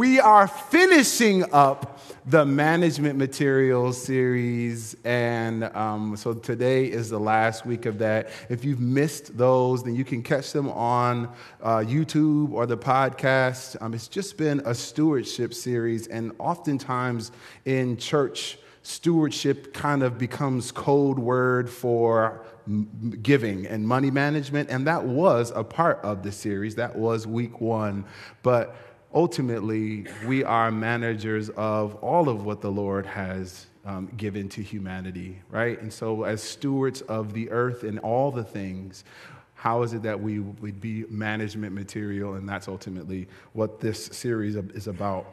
we are finishing up the management materials series. And um, so today is the last week of that. If you've missed those, then you can catch them on uh, YouTube or the podcast. Um, it's just been a stewardship series. And oftentimes in church, stewardship kind of becomes code word for giving and money management and that was a part of the series that was week 1 but ultimately, we are managers of all of what the Lord has um, given to humanity, right? And so, as stewards of the earth and all the things, how is it that we would be management material? And that's ultimately what this series is about.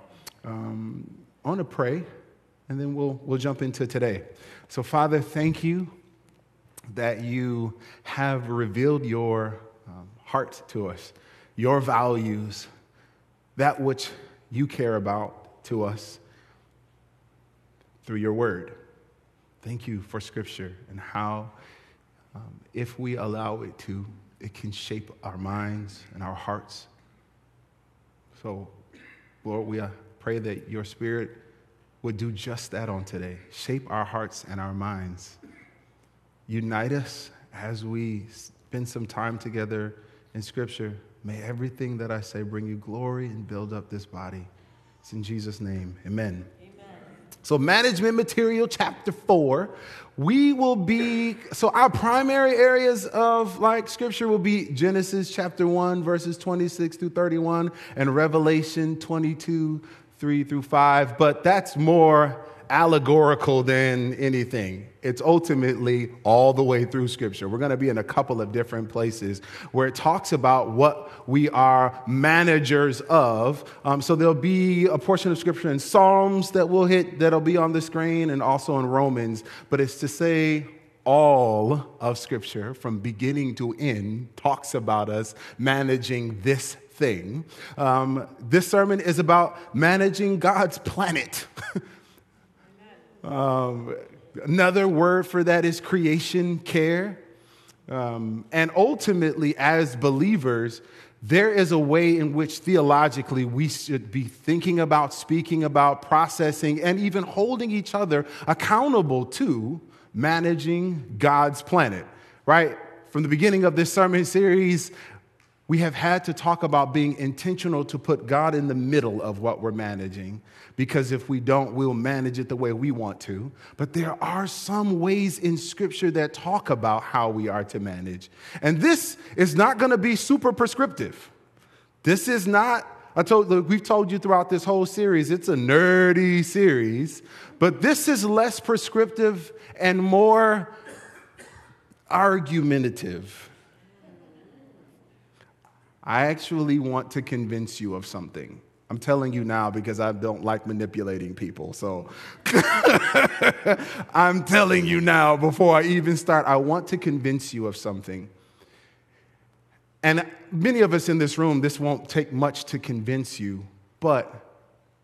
Um, I want to pray, and then we'll, we'll jump into today. So, Father, thank you that you have revealed your um, heart to us, your values that which you care about to us through your word. Thank you for scripture and how, um, if we allow it to, it can shape our minds and our hearts. So, Lord, we uh, pray that your spirit would do just that on today shape our hearts and our minds. Unite us as we spend some time together in scripture May everything that I say bring you glory and build up this body. It's in Jesus' name. Amen. Amen. So, management material, chapter four. We will be, so our primary areas of like scripture will be Genesis chapter 1, verses 26 through 31, and Revelation 22, 3 through 5. But that's more allegorical than anything. It's ultimately all the way through Scripture. We're going to be in a couple of different places where it talks about what we are managers of. Um, so there'll be a portion of Scripture in Psalms that we'll hit that'll be on the screen and also in Romans. But it's to say, all of Scripture, from beginning to end, talks about us managing this thing. Um, this sermon is about managing God's planet. Um, another word for that is creation care. Um, and ultimately, as believers, there is a way in which theologically we should be thinking about, speaking about, processing, and even holding each other accountable to managing God's planet, right? From the beginning of this sermon series, we have had to talk about being intentional to put God in the middle of what we're managing because if we don't, we'll manage it the way we want to. But there are some ways in Scripture that talk about how we are to manage. And this is not going to be super prescriptive. This is not, I told, we've told you throughout this whole series, it's a nerdy series, but this is less prescriptive and more argumentative. I actually want to convince you of something. I'm telling you now because I don't like manipulating people. So I'm telling you now before I even start, I want to convince you of something. And many of us in this room, this won't take much to convince you, but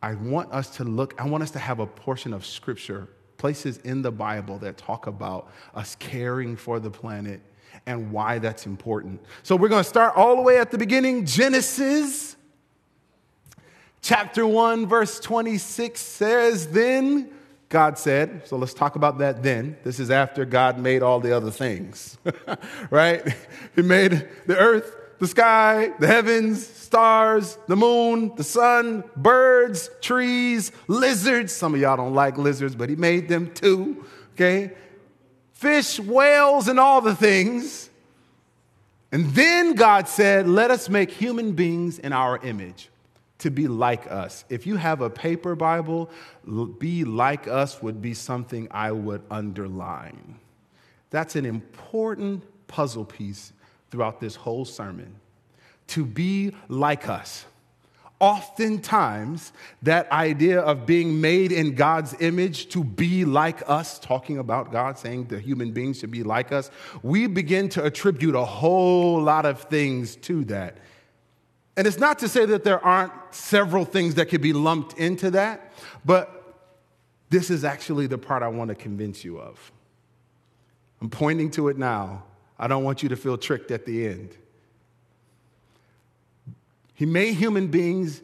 I want us to look, I want us to have a portion of scripture, places in the Bible that talk about us caring for the planet and why that's important. So we're going to start all the way at the beginning Genesis chapter 1, verse 26 says, Then God said, so let's talk about that then. This is after God made all the other things, right? He made the earth, the sky, the heavens, stars, the moon, the sun, birds, trees, lizards. Some of y'all don't like lizards, but He made them too, okay? Fish, whales, and all the things. And then God said, Let us make human beings in our image to be like us. If you have a paper Bible, be like us would be something I would underline. That's an important puzzle piece throughout this whole sermon. To be like us. Oftentimes, that idea of being made in God's image to be like us, talking about God saying the human beings should be like us, we begin to attribute a whole lot of things to that. And it's not to say that there aren't several things that could be lumped into that, but this is actually the part I want to convince you of. I'm pointing to it now. I don't want you to feel tricked at the end. He made human beings,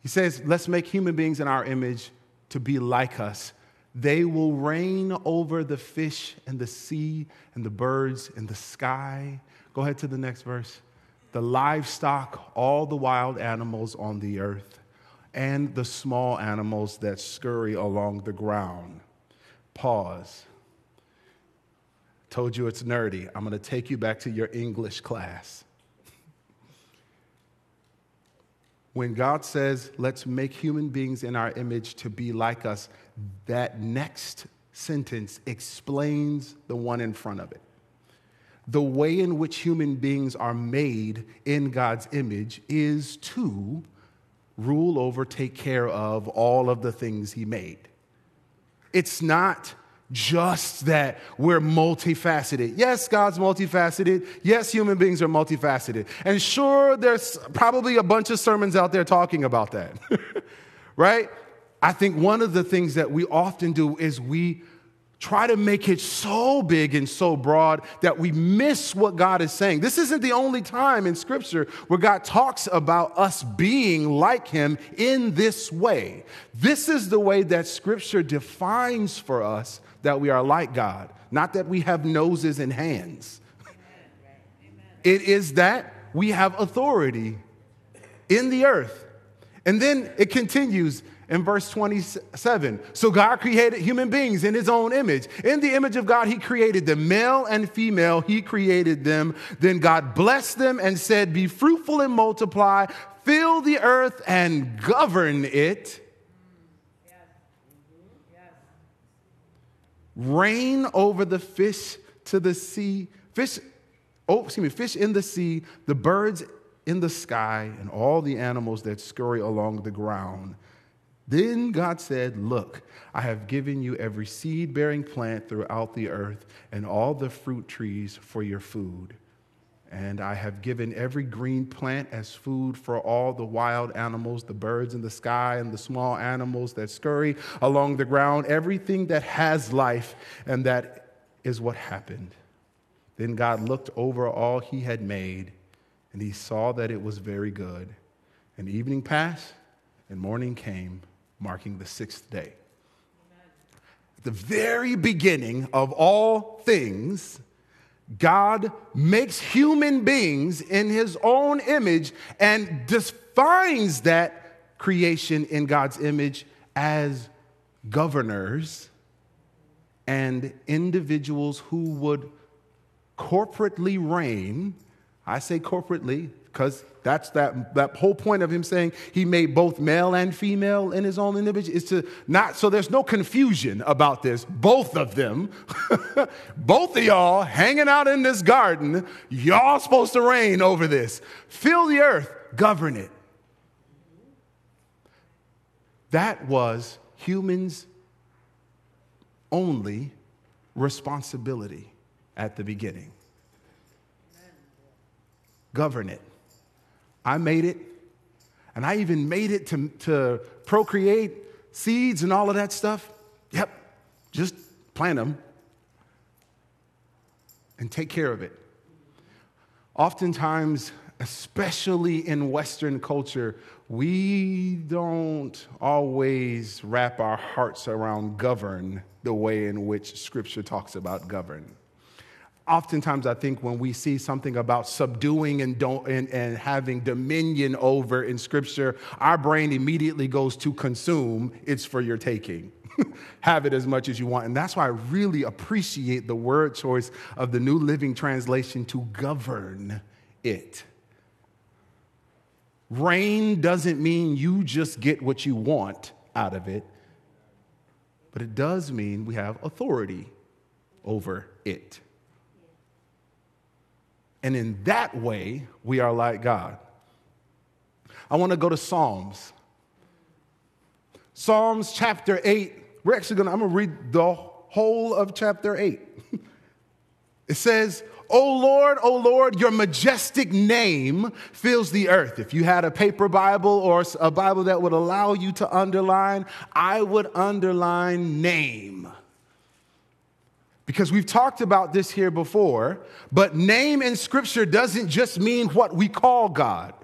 He says, Let's make human beings in our image to be like us. They will reign over the fish and the sea and the birds in the sky. Go ahead to the next verse. The livestock, all the wild animals on the earth, and the small animals that scurry along the ground. Pause. Told you it's nerdy. I'm going to take you back to your English class. When God says, let's make human beings in our image to be like us, that next sentence explains the one in front of it. The way in which human beings are made in God's image is to rule over, take care of all of the things He made. It's not just that we're multifaceted. Yes, God's multifaceted. Yes, human beings are multifaceted. And sure, there's probably a bunch of sermons out there talking about that, right? I think one of the things that we often do is we try to make it so big and so broad that we miss what God is saying. This isn't the only time in Scripture where God talks about us being like Him in this way. This is the way that Scripture defines for us that we are like God, not that we have noses and hands. It is that we have authority in the earth. And then it continues in verse 27. So God created human beings in his own image. In the image of God, he created them, male and female, he created them. Then God blessed them and said, Be fruitful and multiply, fill the earth and govern it. Reign over the fish to the sea, fish, oh, excuse me, fish in the sea, the birds in the sky, and all the animals that scurry along the ground. Then God said, Look, I have given you every seed bearing plant throughout the earth and all the fruit trees for your food. And I have given every green plant as food for all the wild animals, the birds in the sky, and the small animals that scurry along the ground, everything that has life. And that is what happened. Then God looked over all he had made, and he saw that it was very good. And evening passed, and morning came, marking the sixth day. At the very beginning of all things, God makes human beings in his own image and defines that creation in God's image as governors and individuals who would corporately reign. I say corporately because that's that, that whole point of him saying he made both male and female in his own image is to not, so there's no confusion about this. Both of them, both of y'all hanging out in this garden, y'all supposed to reign over this. Fill the earth, govern it. That was humans' only responsibility at the beginning. Govern it. I made it. And I even made it to, to procreate seeds and all of that stuff. Yep, just plant them and take care of it. Oftentimes, especially in Western culture, we don't always wrap our hearts around govern the way in which Scripture talks about govern oftentimes I think when we see something about subduing and, and, and having dominion over in Scripture, our brain immediately goes to consume, it's for your taking. Have it as much as you want. And that's why I really appreciate the word choice of the New Living Translation to govern it. Reign doesn't mean you just get what you want out of it, but it does mean we have authority over it. And in that way, we are like God. I want to go to Psalms. Psalms chapter 8. We're actually going to, I'm going to read the whole of chapter 8. it says, O Lord, O Lord, your majestic name fills the earth. If you had a paper Bible or a Bible that would allow you to underline, I would underline name because we've talked about this here before, but name in Scripture doesn't just mean what we call God.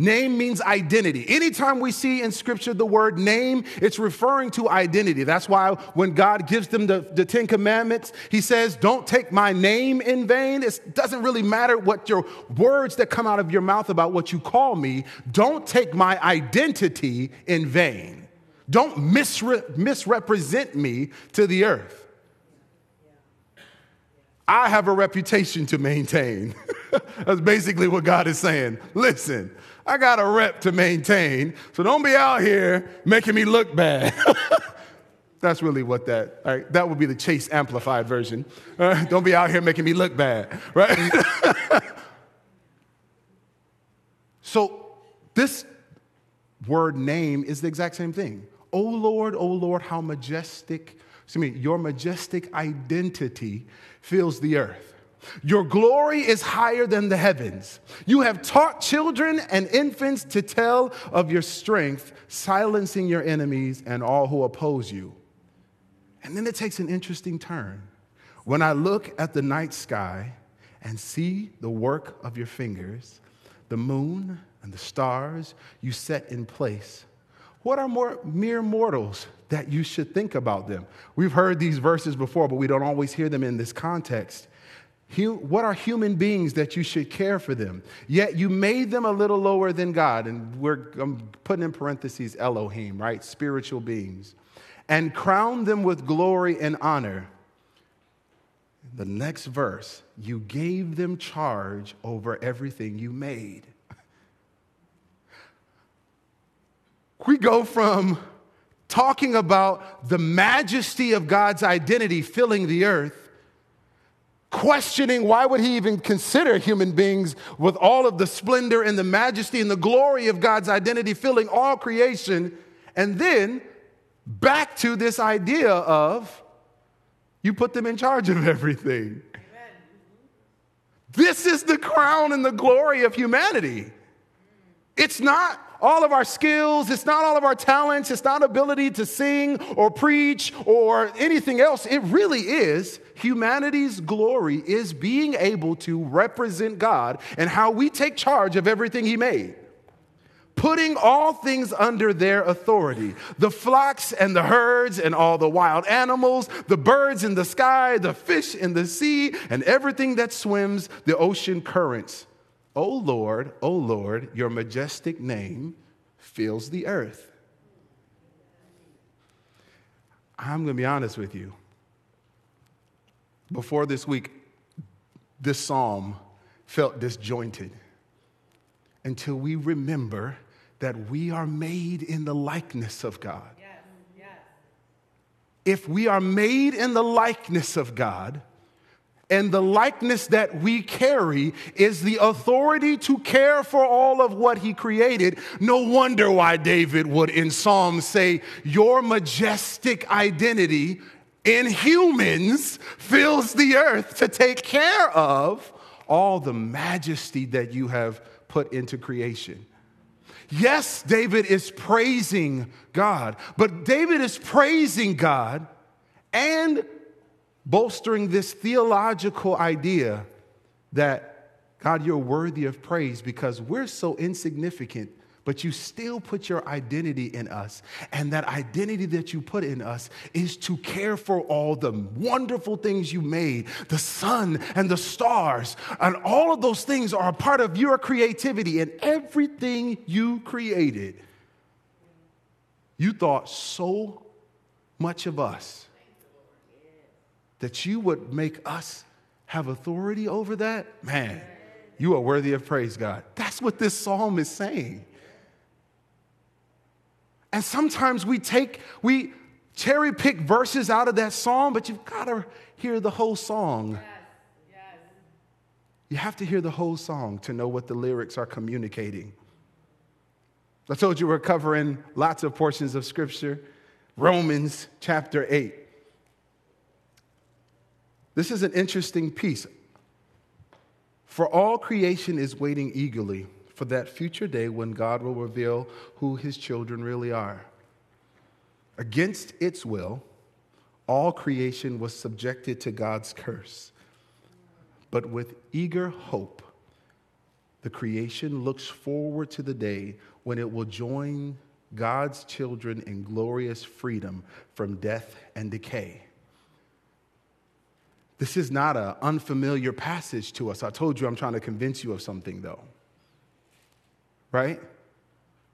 Name means identity. Anytime we see in scripture the word name, it's referring to identity. That's why when God gives them the, the Ten Commandments, he says, Don't take my name in vain. It doesn't really matter what your words that come out of your mouth about what you call me. Don't take my identity in vain. Don't misre- misrepresent me to the earth. I have a reputation to maintain. That's basically what God is saying. Listen, I got a rep to maintain, so don't be out here making me look bad. That's really what that, right? That would be the Chase amplified version. Uh, don't be out here making me look bad, right? so this word name is the exact same thing. Oh Lord, oh Lord, how majestic, excuse me, your majestic identity fills the earth. Your glory is higher than the heavens. You have taught children and infants to tell of your strength, silencing your enemies and all who oppose you. And then it takes an interesting turn. When I look at the night sky and see the work of your fingers, the moon and the stars you set in place, what are more mere mortals that you should think about them? We've heard these verses before, but we don't always hear them in this context. What are human beings that you should care for them? Yet you made them a little lower than God. And we're I'm putting in parentheses Elohim, right? Spiritual beings. And crowned them with glory and honor. The next verse, you gave them charge over everything you made. We go from talking about the majesty of God's identity filling the earth questioning why would he even consider human beings with all of the splendor and the majesty and the glory of God's identity filling all creation and then back to this idea of you put them in charge of everything. This is the crown and the glory of humanity. It's not all of our skills, it's not all of our talents, it's not ability to sing or preach or anything else. It really is humanity's glory is being able to represent God and how we take charge of everything He made. Putting all things under their authority the flocks and the herds, and all the wild animals, the birds in the sky, the fish in the sea, and everything that swims the ocean currents O Lord, O Lord, your majestic name fills the earth. I'm going to be honest with you. Before this week, this psalm felt disjointed until we remember that we are made in the likeness of God. Yes, yes. If we are made in the likeness of God, and the likeness that we carry is the authority to care for all of what he created. No wonder why David would in Psalms say, Your majestic identity in humans fills the earth to take care of all the majesty that you have put into creation. Yes, David is praising God, but David is praising God and bolstering this theological idea that, God, you're worthy of praise because we're so insignificant, but you still put your identity in us. And that identity that you put in us is to care for all the wonderful things you made the sun and the stars. And all of those things are a part of your creativity and everything you created. You thought so much of us that you would make us have authority over that, man, you are worthy of praise, God. That's what this psalm is saying. And sometimes we take, we cherry pick verses out of that psalm, but you've got to hear the whole song. Yes, yes. You have to hear the whole song to know what the lyrics are communicating. I told you we're covering lots of portions of scripture. Romans chapter 8. This is an interesting piece. For all creation is waiting eagerly for that future day when God will reveal who his children really are. Against its will, all creation was subjected to God's curse. But with eager hope, The creation looks forward to the day when it will join God's children in glorious freedom from death and decay. This is not an unfamiliar passage to us. I told you I'm trying to convince you of something, though. Right?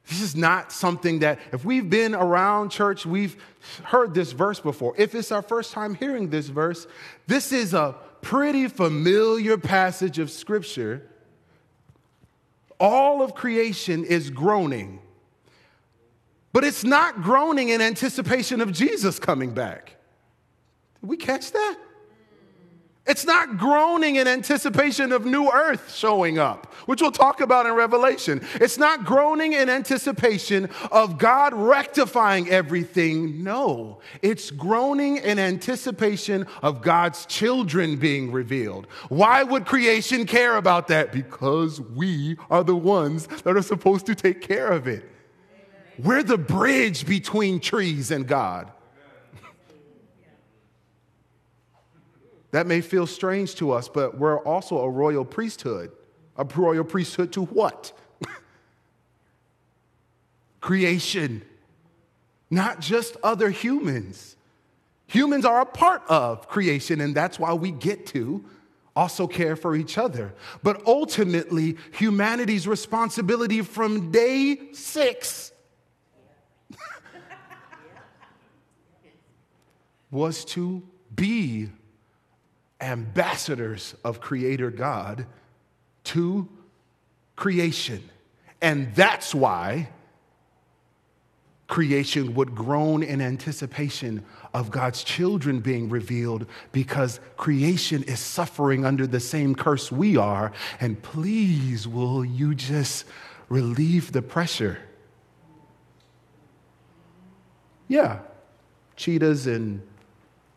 This is not something that, if we've been around church, we've heard this verse before. If it's our first time hearing this verse, this is a pretty familiar passage of scripture. All of creation is groaning, but it's not groaning in anticipation of Jesus coming back. Did we catch that? It's not groaning in anticipation of new earth showing up, which we'll talk about in Revelation. It's not groaning in anticipation of God rectifying everything. No, it's groaning in anticipation of God's children being revealed. Why would creation care about that? Because we are the ones that are supposed to take care of it. We're the bridge between trees and God. That may feel strange to us, but we're also a royal priesthood. A royal priesthood to what? Creation, not just other humans. Humans are a part of creation, and that's why we get to also care for each other. But ultimately, humanity's responsibility from day six was to be ambassadors of Creator God to creation. And that's why creation would groan in anticipation of God's children being revealed because creation is suffering under the same curse we are. And please, will you just relieve the pressure? Yeah, cheetahs and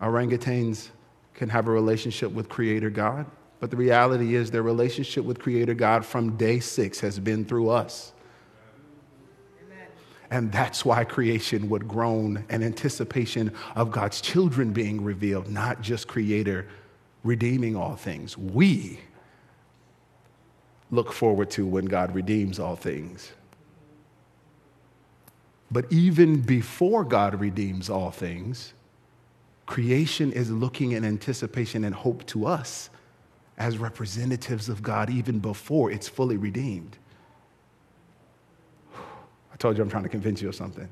orangutans can have a relationship with Creator God. But the reality is, their relationship with Creator God from day six has been through us. And that's why creation would groan in anticipation of God's children being revealed, not just Creator redeeming all things. We look forward to when God redeems all things. But even before God redeems all things, Creation is looking in anticipation and hope to us as representatives of God even before it's fully redeemed. I told you I'm trying to convince you of something.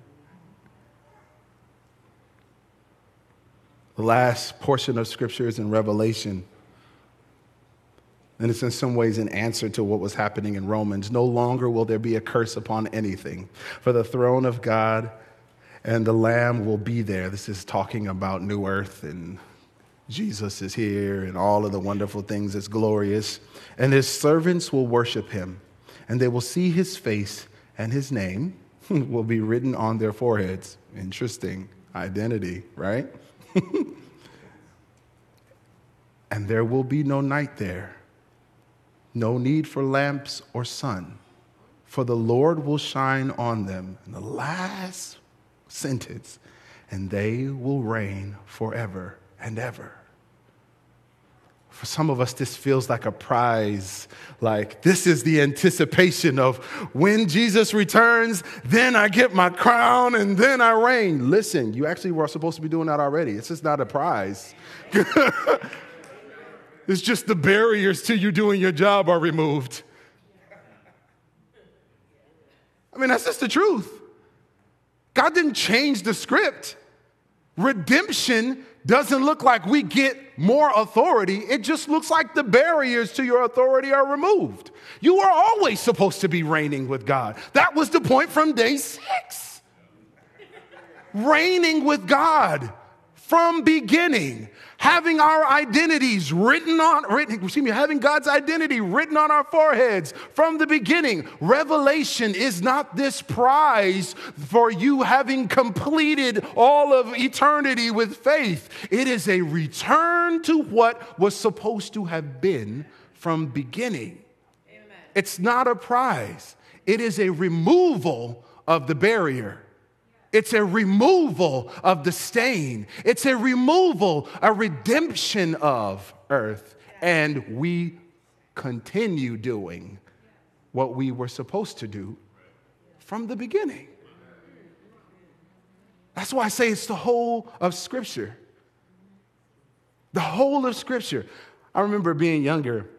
The last portion of scripture is in Revelation. And it's in some ways an answer to what was happening in Romans. No longer will there be a curse upon anything, for the throne of God and the Lamb will be there. This is talking about new earth and Jesus is here and all of the wonderful things that's glorious. And his servants will worship him, and they will see his face, and his name will be written on their foreheads. Interesting identity, right? and there will be no night there, no need for lamps or sun, for the Lord will shine on them. And the last sentence, and they will reign forever and ever. For some of us, this feels like a prize. Like, this is the anticipation of when Jesus returns, then I get my crown and then I reign. Listen, you actually were supposed to be doing that already. It's just not a prize. it's just the barriers to you doing your job are removed. I mean, that's just the truth. God didn't change the script. Redemption doesn't look like we get more authority. It just looks like the barriers to your authority are removed. You are always supposed to be reigning with God. That was the point from day six. reigning with God from beginning having our identities written on, written, excuse me, having God's identity written on our foreheads from the beginning. Revelation is not this prize for you having completed all of eternity with faith. It is a return to what was supposed to have been from beginning. Amen. It's not a prize. It is a removal of the barrier. It's a removal of the stain. It's a removal, a redemption of earth. And we continue doing what we were supposed to do from the beginning. That's why I say it's the whole of Scripture. The whole of Scripture. I remember being younger,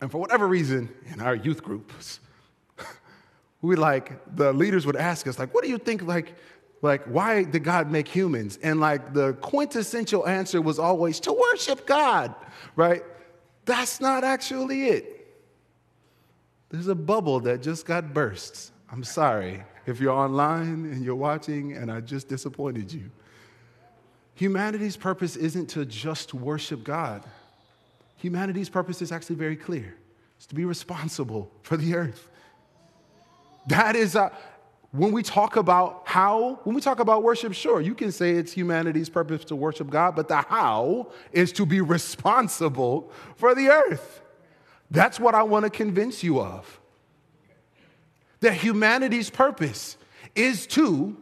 and for whatever reason, in our youth groups, we like the leaders would ask us, like, what do you think, like, like, why did God make humans? And like the quintessential answer was always to worship God, right? That's not actually it. There's a bubble that just got burst. I'm sorry if you're online and you're watching and I just disappointed you. Humanity's purpose isn't to just worship God. Humanity's purpose is actually very clear. It's to be responsible for the earth. That is a, when we talk about how, when we talk about worship, sure, you can say it's humanity's purpose to worship God, but the how is to be responsible for the earth. That's what I want to convince you of. That humanity's purpose is to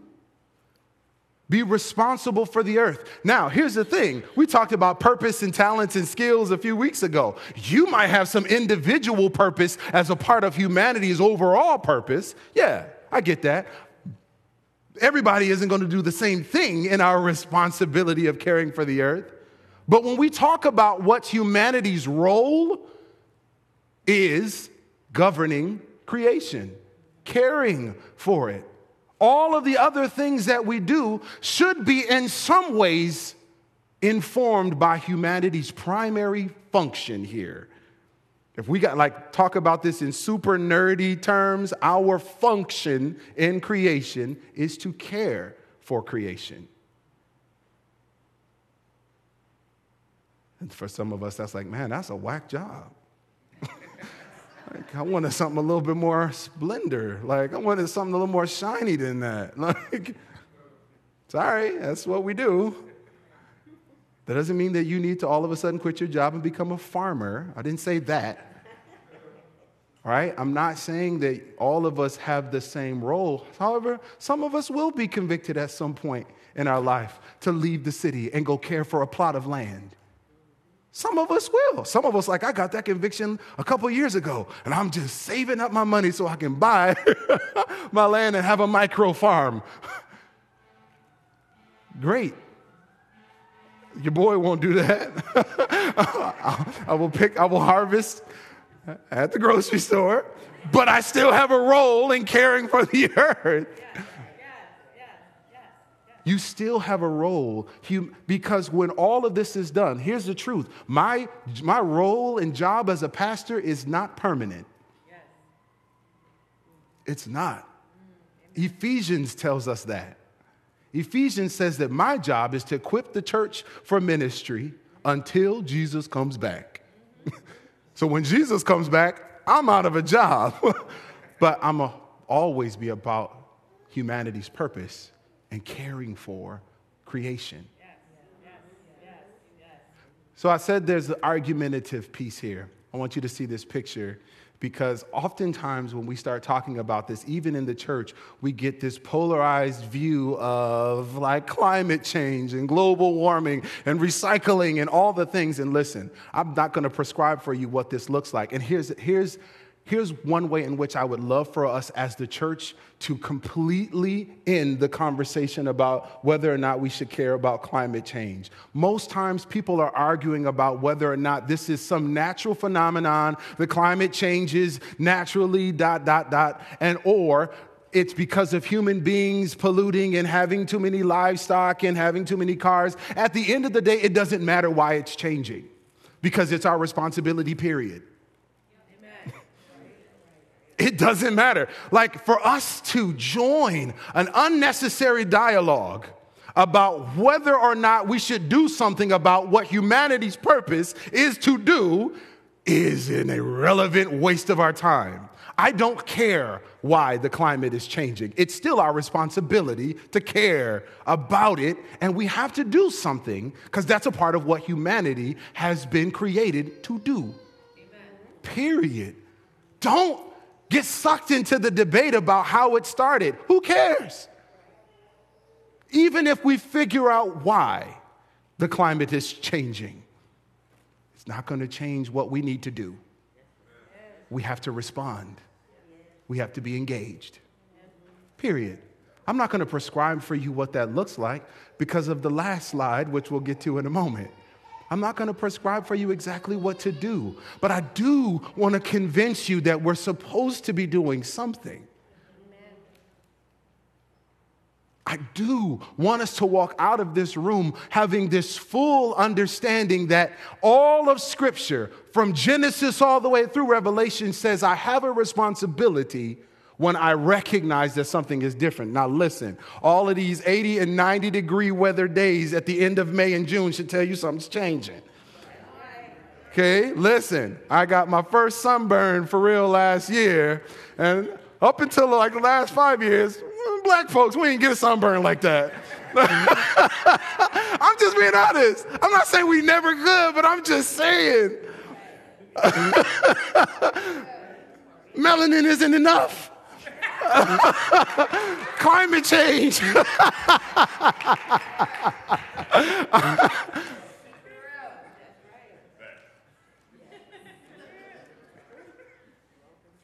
be responsible for the earth. Now, here's the thing we talked about purpose and talents and skills a few weeks ago. You might have some individual purpose as a part of humanity's overall purpose. Yeah, I get that. Everybody isn't going to do the same thing in our responsibility of caring for the earth. But when we talk about what humanity's role is governing creation, caring for it. All of the other things that we do should be, in some ways, informed by humanity's primary function here. If we got like talk about this in super nerdy terms, our function in creation is to care for creation. And for some of us, that's like, man, that's a whack job. Like, I wanted something a little bit more splendor. Like, I wanted something a little more shiny than that. Like, sorry, that's what we do. That doesn't mean that you need to all of a sudden quit your job and become a farmer. I didn't say that. All right? I'm not saying that all of us have the same role. However, some of us will be convicted at some point in our life to leave the city and go care for a plot of land. Some of us will. Some of us, like, I got that conviction a couple years ago, and I'm just saving up my money so I can buy my land and have a micro farm. Great. Your boy won't do that. I will pick, I will harvest at the grocery store, but I still have a role in caring for the earth. You still have a role because when all of this is done, here's the truth my, my role and job as a pastor is not permanent. It's not. Ephesians tells us that. Ephesians says that my job is to equip the church for ministry until Jesus comes back. so when Jesus comes back, I'm out of a job. but I'm a, always be about humanity's purpose and caring for creation. So I said there's an argumentative piece here. I want you to see this picture because oftentimes when we start talking about this, even in the church, we get this polarized view of like climate change and global warming and recycling and all the things. And listen, I'm not going to prescribe for you what this looks like. And here's, here's, Here's one way in which I would love for us as the church to completely end the conversation about whether or not we should care about climate change. Most times people are arguing about whether or not this is some natural phenomenon, the climate changes naturally, dot, dot, dot, and or it's because of human beings polluting and having too many livestock and having too many cars. At the end of the day, it doesn't matter why it's changing because it's our responsibility, period. It doesn't matter. Like for us to join an unnecessary dialogue about whether or not we should do something about what humanity's purpose is to do is an irrelevant waste of our time. I don't care why the climate is changing. It's still our responsibility to care about it, and we have to do something because that's a part of what humanity has been created to do. Amen. Period. Don't get sucked into the debate about how it started. Who cares? Even if we figure out why the climate is changing, it's not going to change what we need to do. We have to respond. we have to be engaged. Period. I'm not going to prescribe for you what that looks like because of the last slide, which we'll get to in a moment. I'm not going to prescribe for you exactly what to do, but I do want to convince you that we're supposed to be doing something. I do want us to walk out of this room having this full understanding that all of Scripture, from Genesis all the way through Revelation, says I have a responsibility when I recognize that something is different. Now, listen, all of these 80 and 90 degree weather days at the end of May and June should tell you something's changing. Okay, listen, I got my first sunburn for real last year, and up until like the last five years, mm, black folks, we didn't get a sunburn like that. I'm just being honest. I'm not saying we never could, but I'm just saying. Melanin isn't enough. Climate change.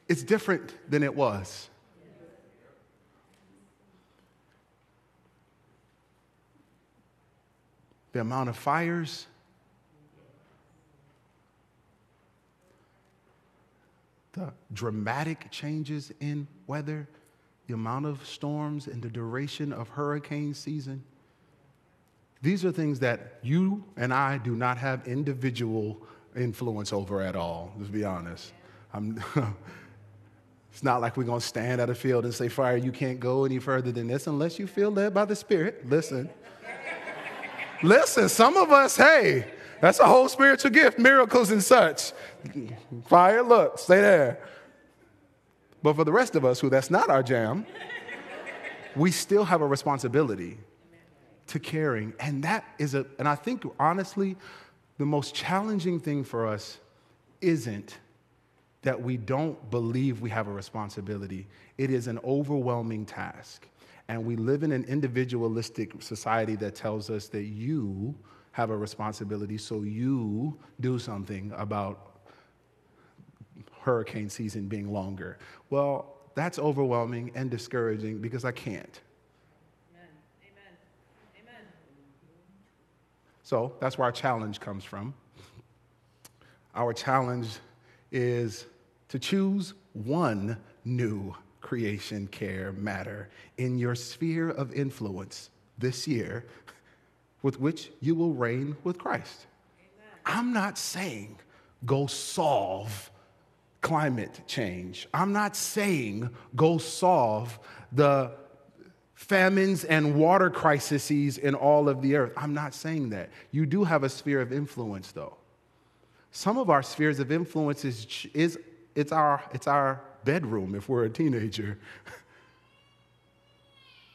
it's different than it was. The amount of fires, the dramatic changes in weather, the amount of storms, and the duration of hurricane season. These are things that you and I do not have individual influence over at all, let's be honest. it's not like we're going to stand at a field and say, Fire, you can't go any further than this unless you feel led by the Spirit. Listen. Listen, some of us, hey, that's a whole spiritual gift, miracles and such. Fire, look, stay there. But for the rest of us who that's not our jam, we still have a responsibility to caring. And that is a, and I think honestly, the most challenging thing for us isn't that we don't believe we have a responsibility, it is an overwhelming task. And we live in an individualistic society that tells us that you have a responsibility, so you do something about hurricane season being longer. Well, that's overwhelming and discouraging because I can't. Amen. Amen. Amen. So that's where our challenge comes from. Our challenge is to choose one new creation care matter in your sphere of influence this year with which you will reign with Christ. Amen. I'm not saying go solve climate change. I'm not saying go solve the famines and water crises in all of the earth. I'm not saying that. You do have a sphere of influence, though. Some of our spheres of influence is, is it's, our, it's our bedroom if we're a teenager.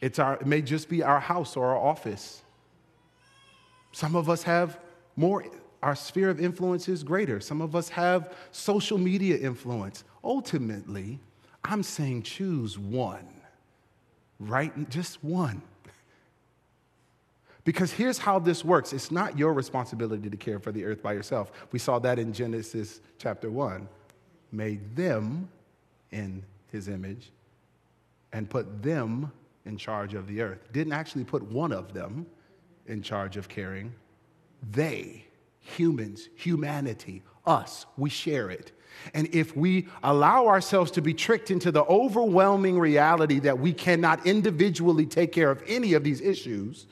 It's our, it may just be our house or our office. Some of us have more our sphere of influence is greater. Some of us have social media influence. Ultimately, I'm saying choose one, right? Just one. Because here's how this works it's not your responsibility to care for the earth by yourself. We saw that in Genesis chapter 1. Made them in his image and put them in charge of the earth. Didn't actually put one of them in charge of caring, they humans, humanity, us, we share it. And if we allow ourselves to be tricked into the overwhelming reality that we cannot individually take care of any of these issues,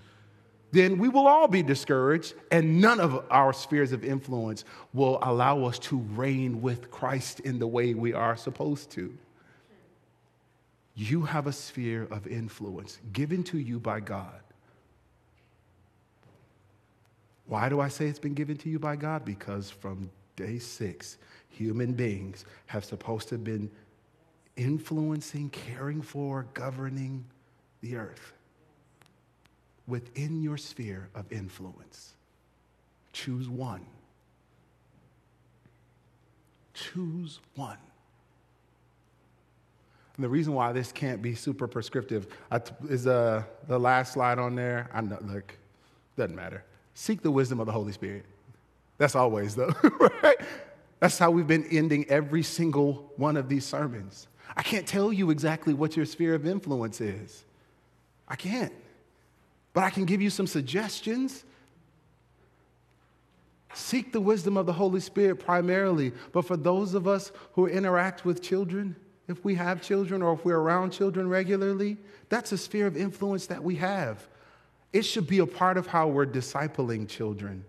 then we will all be discouraged, and none of our spheres of influence will allow us to reign with Christ in the way we are supposed to. You have a sphere of influence given to you by God. Why do I say it's been given to you by God? Because from day six, human beings have supposed to have been influencing, caring for, governing the earth within your sphere of influence. Choose one. Choose one. And the reason why this can't be super prescriptive is uh, the last slide on there. I know, look, doesn't matter. Seek the wisdom of the Holy Spirit. That's always, though, right? That's how we've been ending every single one of these sermons. I can't tell you exactly what your sphere of influence is. I can't. But I can give you some suggestions. Seek the wisdom of the Holy Spirit primarily. But for those of us who interact with children, if we have children or if we're around children regularly, that's a sphere of influence that we have. It should be a part of how we're discipling children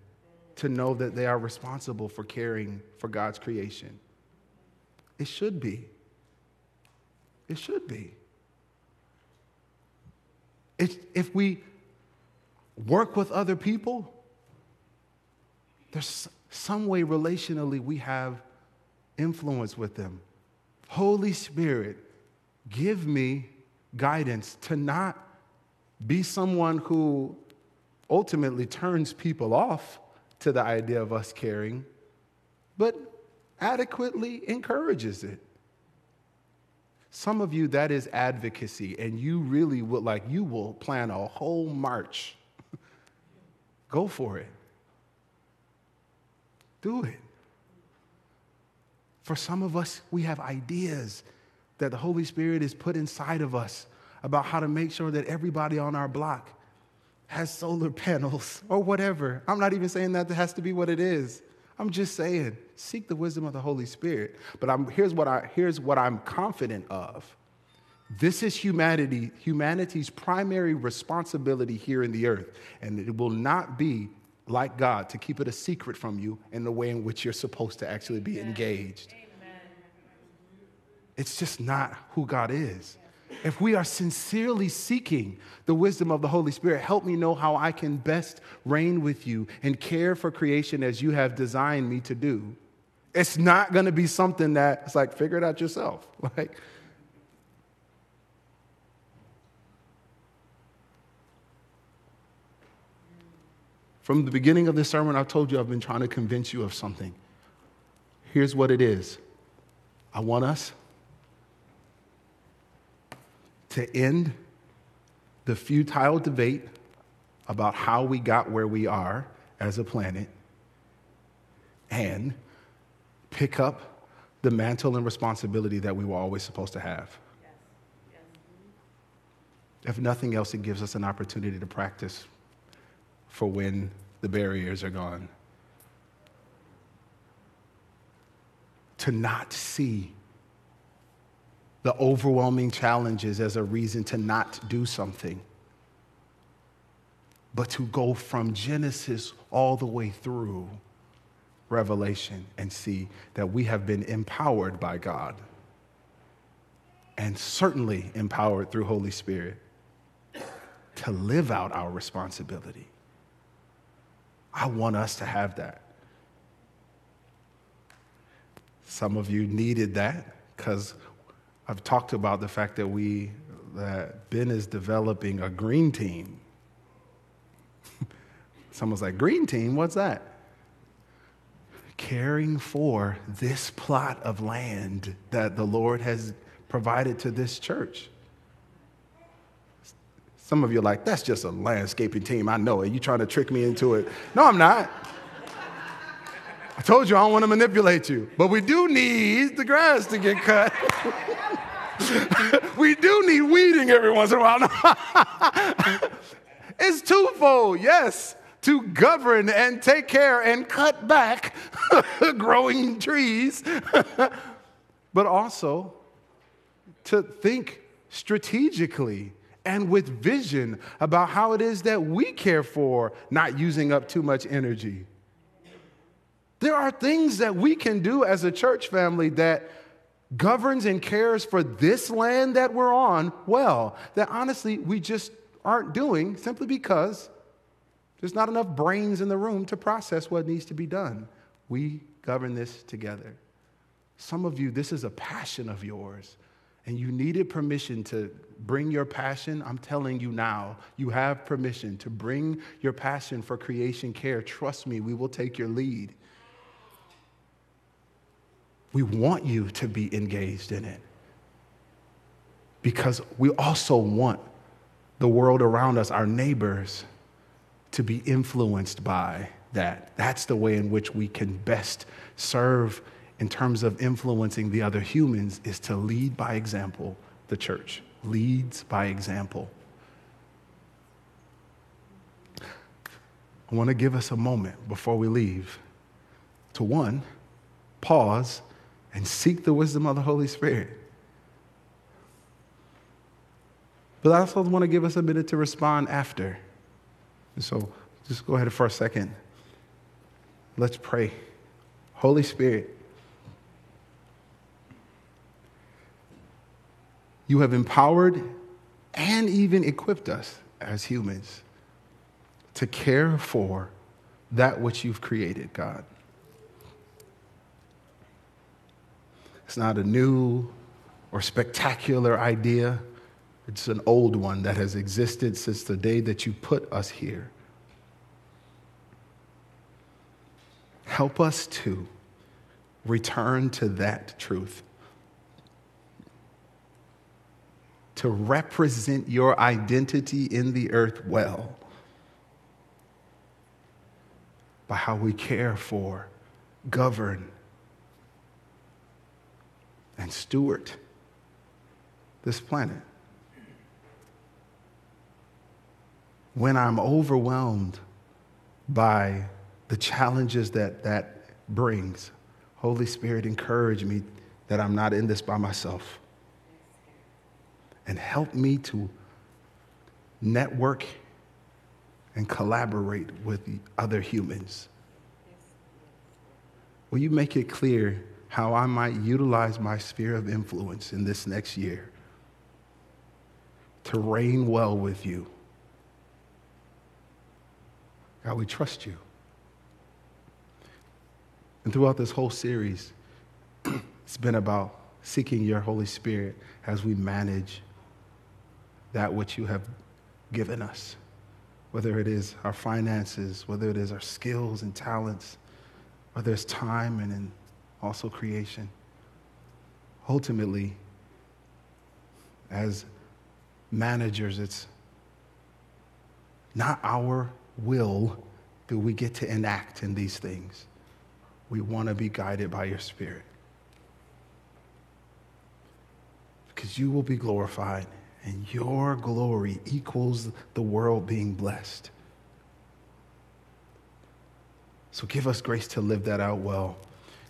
to know that they are responsible for caring for God's creation. It should be. It should be. if we work with other people, there's some way relationally we have influence with them. Holy Spirit, give me guidance to not be someone who ultimately turns people off to the idea of us caring, but adequately encourages it. Some of you, that is advocacy, and you really would like, you will plan a whole march. Go for it. Do it. For some of us, we have ideas that the Holy Spirit has put inside of us about how to make sure that everybody on our block has solar panels or whatever. I'm not even saying that that has to be what it is. I'm just saying, seek the wisdom of the Holy Spirit. But I'm, here's, what I, here's what I'm confident of. This is humanity, humanity's primary responsibility here in the earth. And it will not be like God, to keep it a secret from you in the way in which you're supposed to actually be engaged. Amen. It's just not who God is. If we are sincerely seeking the wisdom of the Holy Spirit, help me know how I can best reign with you and care for creation as you have designed me to do. It's not going to be something that it's like, figure it out yourself. Like, From the beginning of this sermon, I've told you I've been trying to convince you of something. Here's what it is I want us to end the futile debate about how we got where we are as a planet and pick up the mantle and responsibility that we were always supposed to have. Yes. Yes. If nothing else, it gives us an opportunity to practice for when the barriers are gone. To not see the overwhelming challenges as a reason to not do something, but to go from Genesis all the way through Revelation and see that we have been empowered by God and certainly empowered through Holy Spirit to live out our responsibility. I want us to have that. Some of you needed that because I've talked about the fact that we that Ben is developing a green team. Someone's like, Green team, what's that? Caring for this plot of land that the Lord has provided to this church. Some of you are like, that's just a landscaping team. I know it. You trying to trick me into it. No, I'm not. I told you I don't want to manipulate you. But we do need the grass to get cut. we do need weeding every once in a while. it's twofold, yes, to govern and take care and cut back growing trees, but also to think strategically and with vision about how it is that we care for not using up too much energy. There are things that we can do as a church family that governs and cares for this land that we're on well, that honestly we just aren't doing simply because there's not enough brains in the room to process what needs to be done. We govern this together. Some of you, this is a passion of yours and you needed permission to bring your passion, I'm telling you now, you have permission to bring your passion for creation care. Trust me, we will take your lead. We want you to be engaged in it because we also want the world around us, our neighbors, to be influenced by that. That's the way in which we can best serve in terms of influencing the other humans is to lead by example, the church leads by example. I want to give us a moment before we leave to one, pause and seek the wisdom of the Holy Spirit. But I also want to give us a minute to respond after. So just go ahead for a second. Let's pray. Holy Spirit, you have empowered and even equipped us as humans to care for that which you've created, God. It's not a new or spectacular idea. It's an old one that has existed since the day that you put us here. Help us to return to that truth, to represent your identity in the earth well by how we care for, govern, and steward this planet. When I'm overwhelmed by the challenges that that brings, Holy Spirit, encourage me that I'm not in this by myself. And help me to network and collaborate with other humans. Will you make it clear how I might utilize my sphere of influence in this next year to reign well with you. God, we trust you. And throughout this whole series, it's been about seeking your Holy Spirit as we manage that which you have given us, whether it is our finances, whether it is our skills and talents, whether it's time and in also creation. Ultimately, as managers, it's not our will that we get to enact in these things. We want to be guided by your Spirit. Because you will be glorified, and your glory equals the world being blessed. So give us grace to live that out well.